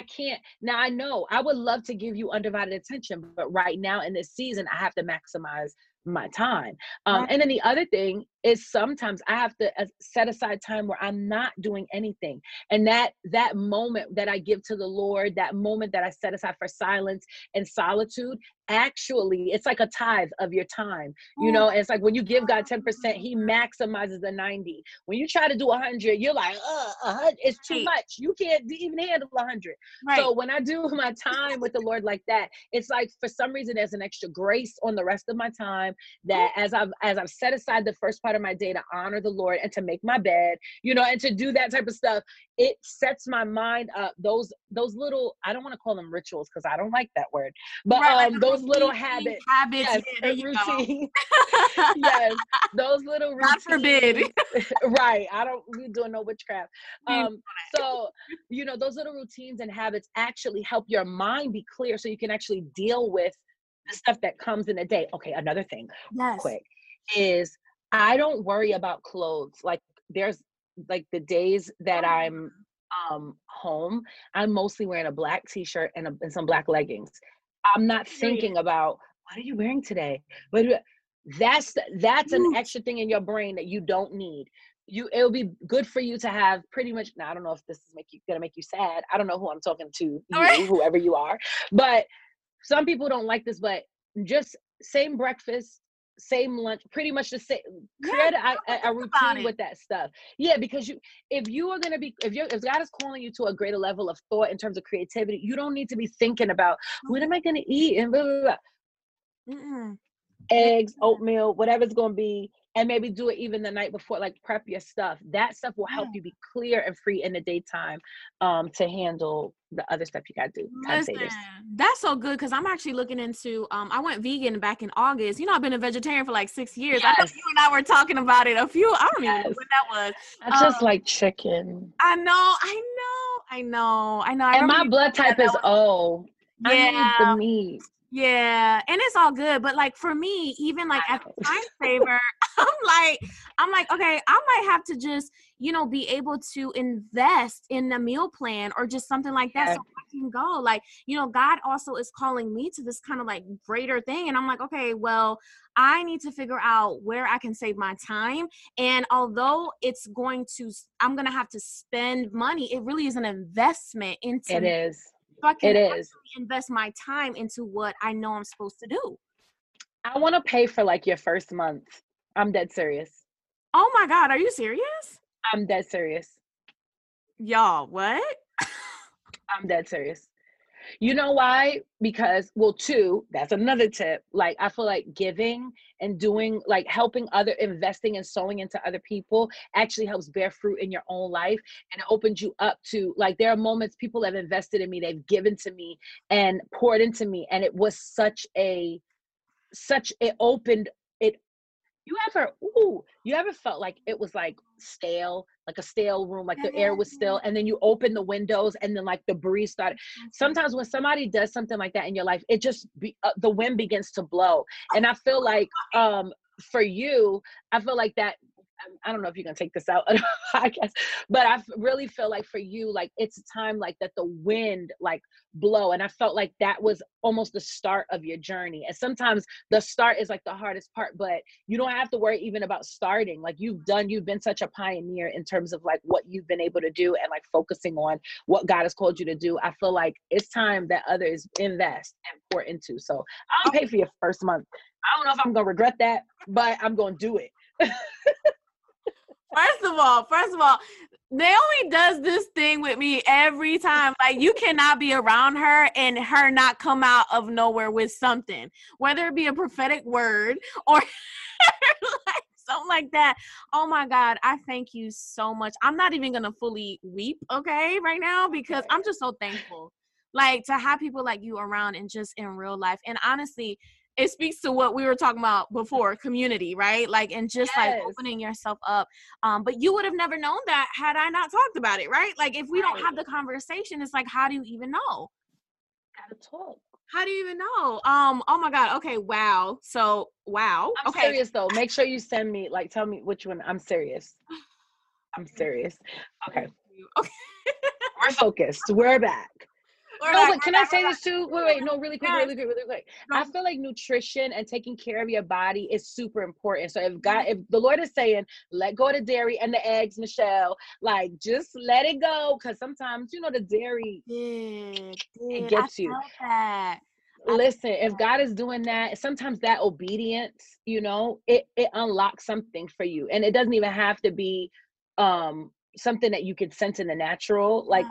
I can't now I know I would love to give you undivided attention, but right now in this season I have to maximize my time. Um, and then the other thing is sometimes I have to uh, set aside time where I'm not doing anything. And that that moment that I give to the Lord, that moment that I set aside for silence and solitude, actually it's like a tithe of your time you know? It's like when you give god 10% he maximizes the 90 when you try to do 100 you're like uh, uh it's too much. You can't even handle 100 right. so when i do my time with the lord like that it's like for some reason there's an extra grace on the rest of my time that as i've as i've set aside the first part of my day to honor the lord and to make my bed you know and to do that type of stuff it sets my mind up. Those those little i don't want to call them rituals because i don't like that word but right, um those little habits habits yes, yeah, routine yes those little routines. God forbid. right i don't we doing no witchcraft. Um so you know those little routines and habits actually help your mind be clear so you can actually deal with the stuff that comes in a day. Okay another thing yes. quick is i don't worry about clothes like there's like the days that I'm um home, I'm mostly wearing a black t-shirt and, a, and some black leggings. I'm not thinking about what are you wearing today? What that's that's an extra thing in your brain that you don't need. You it'll be good for you to have pretty much now I don't know if this is make you gonna make you sad. I don't know who I'm talking to, you, right. whoever you are. But some people don't like this, but just same breakfast, same lunch, pretty much the same. Create yeah, a, a, routine with that stuff. Yeah, because you, if you are gonna be, if you, if God is calling you to a greater level of thought in terms of creativity, you don't need to be thinking about what am I gonna eat and blah blah blah. Eggs, oatmeal, whatever it's gonna be. And maybe do it even the night before like prep your stuff that stuff will help you be clear and free in the daytime um to handle the other stuff you gotta do Listen, that's so good because i'm actually looking into um i went vegan back in august you know i've been a vegetarian for like six years yes. i know you and i were talking about it a few i don't yes. even know when that was i just um, like chicken i know i know i know i know I and my blood type is o yeah. I need the meat. Yeah, and it's all good, but like for me, even like as a time saver, I'm like, I'm like, okay, I might have to just, you know, be able to invest in a meal plan or just something like that, yeah. so I can go. Like, you know, God also is calling me to this kind of like greater thing, and I'm like, okay, well, I need to figure out where I can save my time. And although it's going to, I'm gonna have to spend money. It really is an investment into. It is so I can it is. invest my time into what I know I'm supposed to do. I want to pay for like your first month. I'm dead serious. Oh my God, are you serious? I'm dead serious. Y'all, what? I'm dead serious. You know why? Because, well, two, that's another tip. Like, I feel like giving and doing, like, helping other, investing and sowing into other people actually helps bear fruit in your own life and it opens you up to, like, there are moments people have invested in me, they've given to me and poured into me. And it was such a, such, it opened it, you ever ooh you ever felt like it was like stale like a stale room like the air was still and then you open the windows and then like the breeze started. Mm-hmm. sometimes when somebody does something like that in your life it just be, uh, the wind begins to blow. And i feel like um for you i feel like that I don't know if you can take this out I guess, but I really feel like for you, like it's a time like that the wind like blow. And I felt like that was almost the start of your journey. And sometimes the start is like the hardest part, but you don't have to worry even about starting. Like you've done, you've been such a pioneer in terms of like what you've been able to do and like focusing on what God has called you to do. I feel like it's time that others invest and pour into. So I'll pay for your first month. I don't know if I'm gonna regret that, but I'm gonna do it. First of all, first of all, Naomi does this thing with me every time. Like you cannot be around her and her not come out of nowhere with something, whether it be a prophetic word or like something like that. Oh my God, I thank you so much. I'm not even gonna fully weep, okay, right now because I'm just so thankful. Like to have people like you around and just in real life. And honestly, it speaks to what we were talking about before community right? Like and just yes. like opening yourself up um but you would have never known that had i not talked about it right? Like if we right. don't have the conversation it's like how do you even know? Gotta talk. How do you even know? Um oh my god okay wow so wow i'm okay. serious though make sure you send me like tell me which one i'm serious. I'm serious okay. Okay. We're focused we're back no, but can I say this too? Wait, wait, no, really quick, really quick, really quick. I feel like nutrition and taking care of your body is super important. So if God, if the Lord is saying, let go of the dairy and the eggs, Michelle, like just let it go, because sometimes you know the dairy it gets you. That. Listen, if God is doing that, sometimes that obedience, you know, it it unlocks something for you, and it doesn't even have to be um something that you can sense in the natural. Like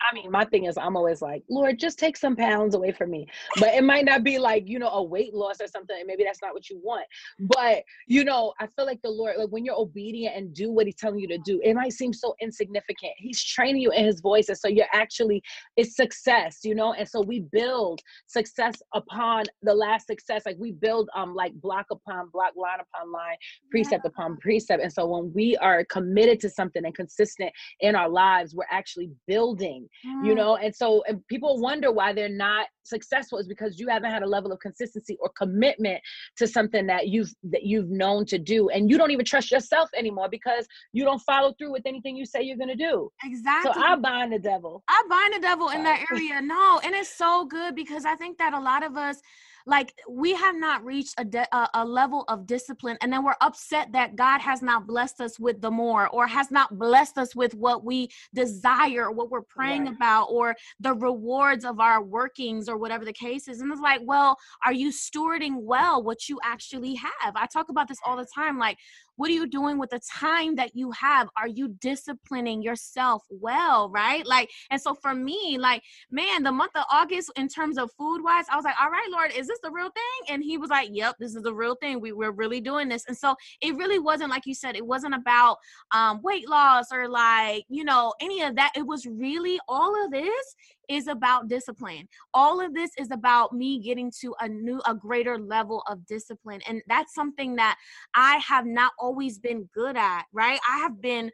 I mean, my thing is, I'm always like, Lord, just take some pounds away from me. But it might not be like, you know, a weight loss or something. And maybe that's not what you want. But, you know, I feel like the Lord, like when you're obedient and do what He's telling you to do, it might seem so insignificant. He's training you in His voice. And so you're actually, it's success, you know? And so we build success upon the last success. Like we build, um, like block upon block, line upon line, precept yeah. upon precept. And so when we are committed to something and consistent in our lives, we're actually building mm. you know and so and people wonder why they're not successful is because you haven't had a level of consistency or commitment to something that you've that you've known to do and you don't even trust yourself anymore because you don't follow through with anything you say you're going to do exactly. So i bind the devil. I bind the devil in that area. No and it's so good because i think that a lot of us like we have not reached a, de- a, a level of discipline and then we're upset that god has not blessed us with the more or has not blessed us with what we desire or what we're praying right. about or the rewards of our workings or whatever the case is and it's like well are you stewarding well what you actually have i talk about this all the time like what are you doing with the time that you have? Are you disciplining yourself well right? Like and so for me like man the month of august in terms of food wise i was like all right lord is this the real thing? And he was like yep this is the real thing. We, we're really doing this. And so it really wasn't like you said it wasn't about um, weight loss or like you know any of that. It was really all of this is about discipline. All of this is about me getting to a new, a greater level of discipline. And that's something that I have not always been good at, right? I have been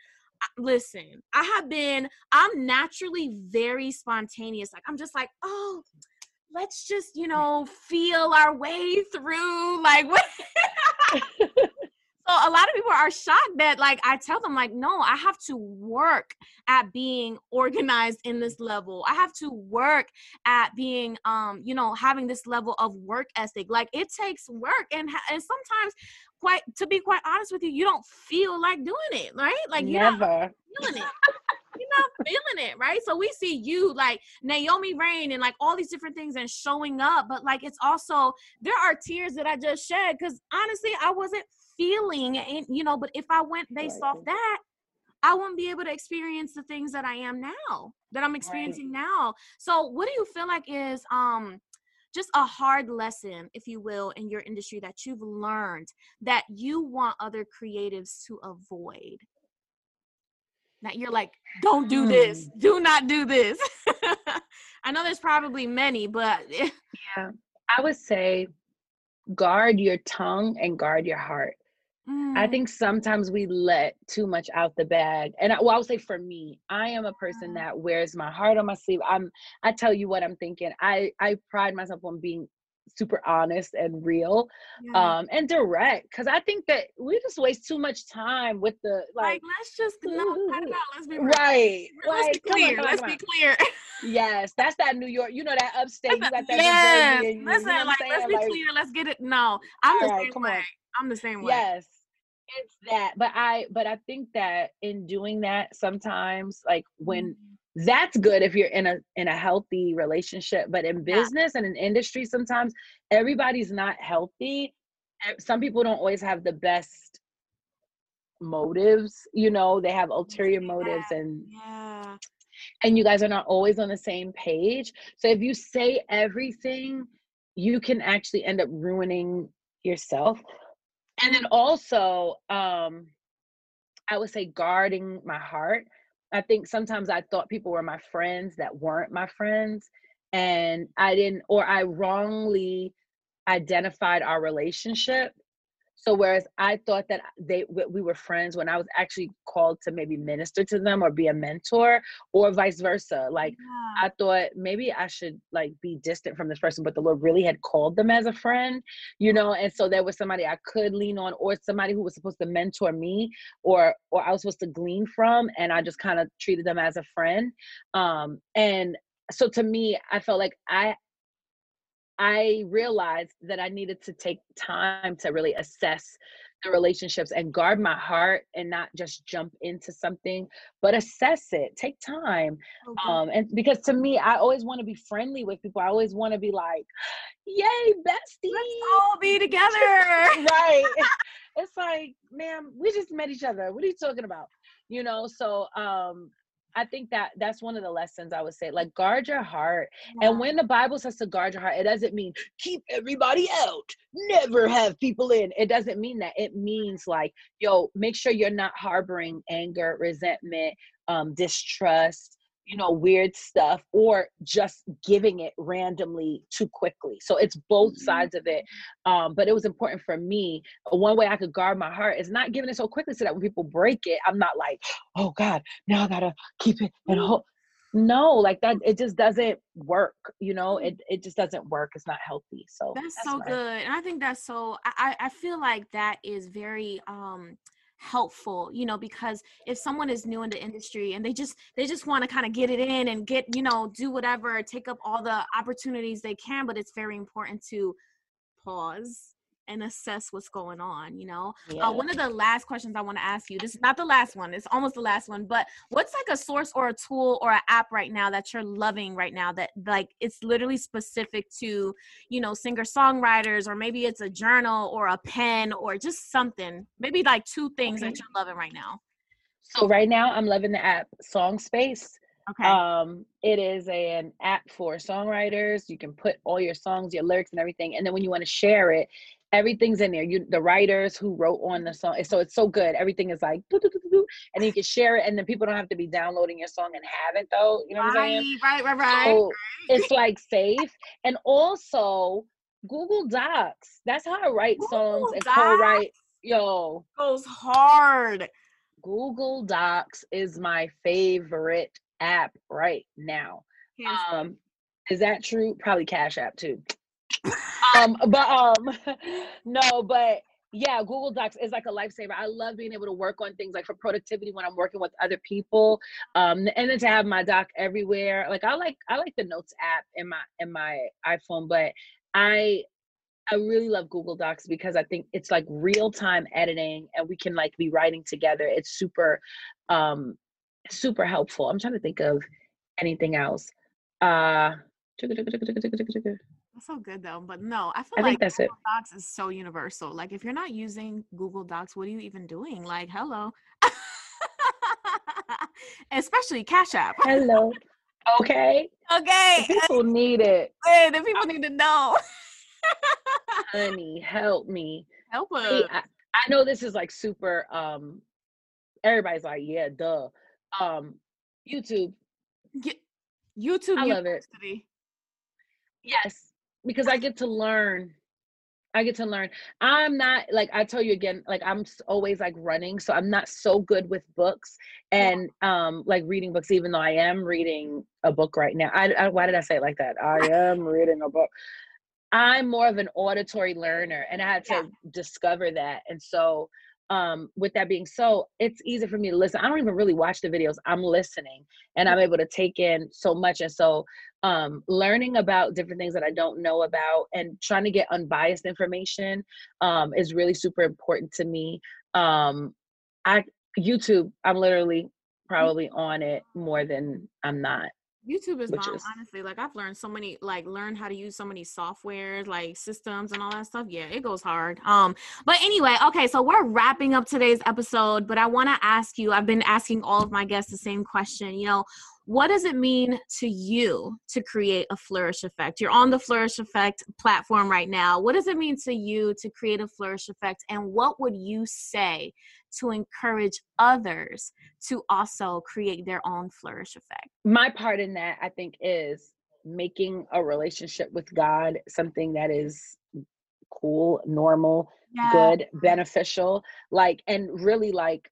listen, I have been, I'm naturally very spontaneous. Like, I'm just like, oh, let's just, you know, feel our way through. Like, what? So a lot of people are shocked that like I tell them like no, I have to work at being organized in this level. I have to work at being um you know having this level of work ethic. Like it takes work and and sometimes quite to be quite honest with you, you don't feel like doing it, right? Like you're never feeling it. you're not feeling it, right? So we see you like Naomi Raine and like all these different things and showing up, but like it's also there are tears that I just shed because honestly, I wasn't feeling and you know but if i went based right. off that i wouldn't be able to experience the things that i am now that i'm experiencing right. now so what do you feel like is um just a hard lesson if you will in your industry that you've learned that you want other creatives to avoid. That you're like don't do this. Hmm. do not do this. I know there's probably many but yeah. I would say guard your tongue and guard your heart Mm. I think sometimes we let too much out the bag. And I, well, I would say for me, I am a person that wears my heart on my sleeve. I'm I tell you what I'm thinking. I I pride myself on being super honest and real yeah. um and direct because i think that we just waste too much time with the like, like let's just no, cut it out let's be right let's like, be clear on, let's be clear yes that's that new york you know that upstate you got that yes. listen you know like let's be like, clear let's get it no i'm the right, same way on. i'm the same way yes it's that but i but i think that in doing that sometimes like when mm-hmm. That's good if you're in a in a healthy relationship but in business yeah. and in industry sometimes everybody's not healthy. Some people don't always have the best motives you know they have ulterior motives and yeah. and you guys are not always on the same page. So if you say everything you can actually end up ruining yourself. And then also um i would say guarding my heart i think sometimes i thought people were my friends that weren't my friends and i didn't or i wrongly identified our relationship so whereas I thought that they we were friends when I was actually called to maybe minister to them or be a mentor or vice versa. Like yeah. I thought maybe I should like be distant from this person, but the Lord really had called them as a friend, you know, and so there was somebody I could lean on or somebody who was supposed to mentor me or or I was supposed to glean from and I just kind of treated them as a friend. Um and so to me, I felt like I I realized that I needed to take time to really assess the relationships and guard my heart and not just jump into something, but assess it. Take time. Okay. Um, and because to me, I always want to be friendly with people. I always want to be like, yay, bestie. Let's all be together. right. it's like, ma'am, we just met each other. What are you talking about? You know, so um I think that that's one of the lessons I would say. Like guard your heart. Yeah. And when the Bible says to guard your heart, it doesn't mean keep everybody out, never have people in. It doesn't mean that. It means like, yo, make sure you're not harboring anger, resentment, um, distrust, you know weird stuff or just giving it randomly too quickly so it's both mm-hmm. sides of it um, but it was important for me one way i could guard my heart is not giving it so quickly so that when people break it i'm not like oh god now i gotta keep it and hold no like that it just doesn't work you know mm-hmm. it, it just doesn't work it's not healthy so that's, that's so good and i think that's so i i feel like that is very um helpful you know because if someone is new in the industry and they just they just want to kind of get it in and get you know do whatever take up all the opportunities they can but it's very important to pause and assess what's going on you know Yeah. uh, one of the last questions i want to ask you this is not the last one it's almost the last one but what's like a source or a tool or an app right now that you're loving right now that like it's literally specific to you know singer songwriters or maybe it's a journal or a pen or just something maybe like two things that you're loving right now so right now I'm loving the app Songspace. okay Um, it is a, an app for songwriters. You can put all your songs, your lyrics, and everything. And then when you want to share it, everything's in there. You the writers who wrote on the song. So it's so good. Everything is like doo, doo, doo, and you can share it, and then people don't have to be downloading your song and have it though. You know what I'm saying? right right right So it's like safe. And also Google Docs. That's how I write songs Google and co-write. Yo, goes hard Google Docs is my favorite app right now. Um, is that true? Probably Cash App too. um, but um, no, but yeah, Google Docs is like a lifesaver. I love being able to work on things like for productivity when I'm working with other people. Um, and then to have my doc everywhere. Like I like I like the Notes app in my in my iPhone, but I I really love Google Docs because I think it's like real time editing and we can like be writing together. It's super um super helpful. I'm trying to think of anything else. Uh That's so good though. But no, I feel I like that's it. Docs is so universal. Like if you're not using Google Docs, what are you even doing? Like, hello. Especially Cash App. Hello. Okay. Okay. People need it. Hey, the people need to know. Honey, help me. Help Hey, us. I, I know this is like super um everybody's like, yeah, duh. Um YouTube. YouTube I love it. Yes, because I get to learn. I get to learn. I'm not like I tell you again, like I'm always like running, so I'm not so good with books and um like reading books. Even though I am reading a book right now. I, I why did I say it like that? I am reading a book. I'm more of an auditory learner, and I had to Yeah. discover that. And so, um, with that being so, it's easy for me to listen. I don't even really watch the videos. I'm listening, and I'm able to take in so much. And so, um, learning about different things that I don't know about and trying to get unbiased information um, is really super important to me. Um, I YouTube, I'm literally probably on it more than I'm not. YouTube is bomb, is- honestly. Like I've learned so many, like learn how to use so many softwares, like systems and all that stuff. Yeah, it goes hard. Um, but anyway, okay, so we're wrapping up today's episode, but I want to ask you, I've been asking all of my guests the same question, you know, what does it mean to you to create a flourish effect? You're on the flourish effect platform right now. What does it mean to you to create a flourish effect? And what would you say to encourage others to also create their own flourish effect? my part in that i think is making a relationship with god something that is cool normal good beneficial like and really like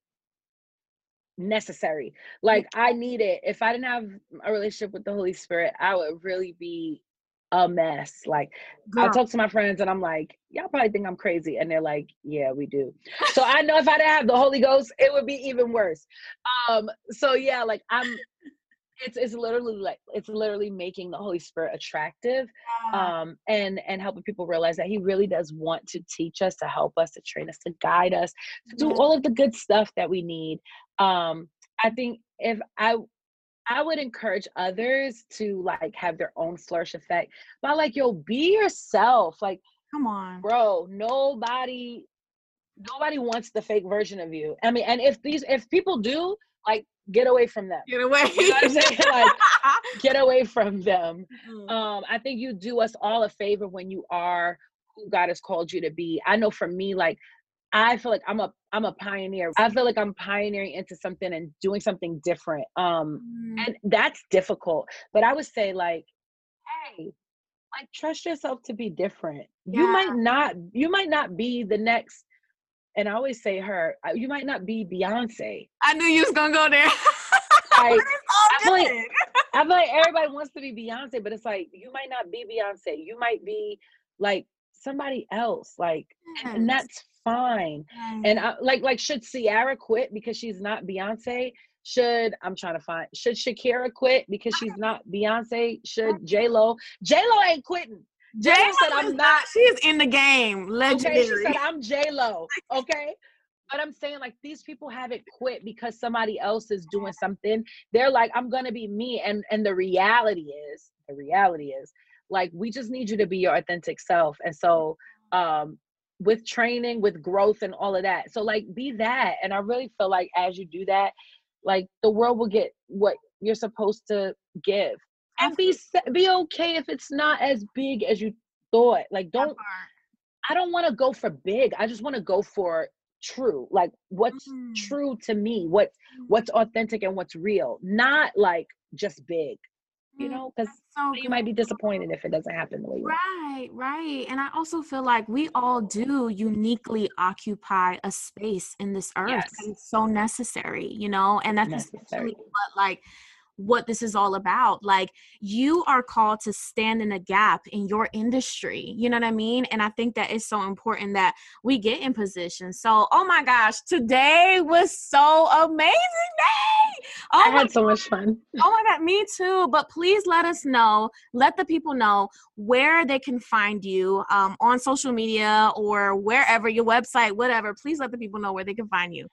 necessary. Like i need it. If i didn't have a relationship with the holy spirit i would really be a mess. Like i talk to my friends and i'm like y'all probably think i'm crazy and they're like yeah we do. So i know if i didn't have the holy ghost it would be even worse. Um so yeah like i'm it's it's literally like it's literally making the holy spirit attractive um and and helping people realize that he really does want to teach us to help us to train us to guide us to do all of the good stuff that we need um i think if i i would encourage others to like have their own flourish effect by like yo be yourself like Come on. bro nobody nobody wants the fake version of you i mean and if these if people do like get away from them Get away. You know what I'm saying? Like, get away from them Mm. um i think you do us all a favor when you are who god has called you to be i know for me like i feel like i'm a i'm a pioneer i feel like i'm pioneering into something and doing something different um Mm. and that's difficult but i would say like hey like trust yourself to be different you might not you might not be the next and i always say her uh, you might not be beyonce I knew you was gonna go there. Like, all I feel like- I feel like everybody wants to be Beyonce, but it's like you might not be Beyonce. You might be like somebody else. Like, and that's fine. Yes. And I, like, like should Ciara quit because she's not Beyonce? Should I'm trying to find? Should Shakira quit because she's not Beyonce? Should J Lo? J Lo ain't quitting. J Lo said I'm not. She's in the game. Legendary. Okay, she said I'm J Lo. Okay. But I'm saying like these people haven't quit because somebody else is doing something. They're like, I'm gonna be me. And and the reality is, the reality is, like we just need you to be your authentic self. And so um with training, with growth and all of that. So like be that. And I really feel like as you do that, like the world will get what you're supposed to give. And be be okay if it's not as big as you thought. Like don't I don't want to go for big. I just want to go for true. Like what's mm. true to me, what what's mm. authentic and what's real. Not like just big you mm, know because so you might be disappointed if it doesn't happen the way you right want. right and i also feel like we all do uniquely occupy a space in this earth yes. it's so necessary you know and that's necessary. what like what this is all about. Like you are called to stand in a gap in your industry. You know what I mean? And I think that it's so important that we get in position. So, oh my gosh, today was so amazing day. Oh I had so much fun. Oh my god, me too. But please let us know, let the people know where they can find you um, on social media or wherever your website, whatever. Please let the people know where they can find you.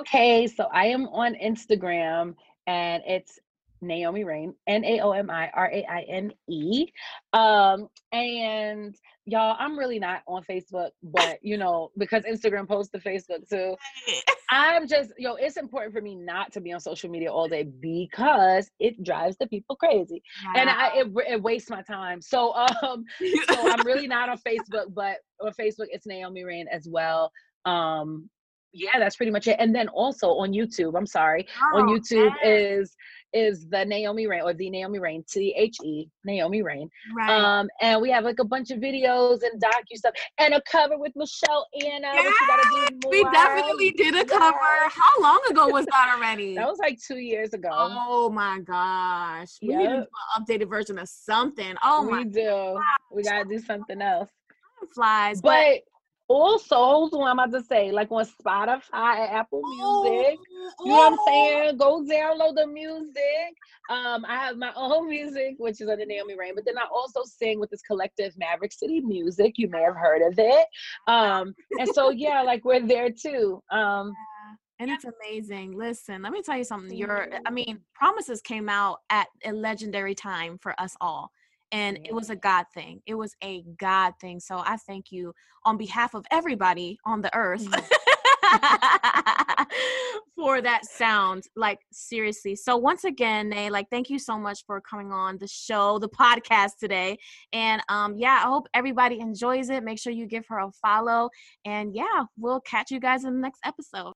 Okay, so I am on Instagram and it's Naomi Raine, N A O M I R A I N E. Um, and y'all, I'm really not on Facebook, but you know, because Instagram posts to Facebook too. I'm just, yo, it's important for me not to be on social media all day because it drives the people crazy, and I it, it wastes my time. So, um, so I'm really not on Facebook, but on Facebook it's Naomi Raine as well. Um, yeah, that's pretty much it. And then also on YouTube, I'm sorry, oh, on YouTube is is the Naomi Raine or the Naomi Raine T H E, Naomi Raine Right. Um, and we have like a bunch of videos and docu stuff and a cover with Michelle Anna. Yeah, we definitely did a cover. How long ago was that already? that was like two years ago. Oh my gosh. We yep. need an updated version of something. Oh we my do. Gosh. We gotta do something else. Flies, but, but also, what I'm about to say, like on Spotify, Apple Music. Oh, you know what I'm saying? Go download the music. Um, I have my own music, which is under Naomi Raine, but then I also sing with this collective Maverick City Music. You may have heard of it. Um, and so yeah, like we're there too. Um, and it's amazing. Listen, let me tell you something. Your, I mean, Promises came out at a legendary time for us all and it was a God thing. It was a God thing. So I thank you on behalf of everybody on the earth. Mm. for that sound like seriously so once again Nay, like thank you so much for coming on the show the podcast today and um yeah i hope everybody enjoys it make sure you give her a follow and yeah we'll catch you guys in the next episode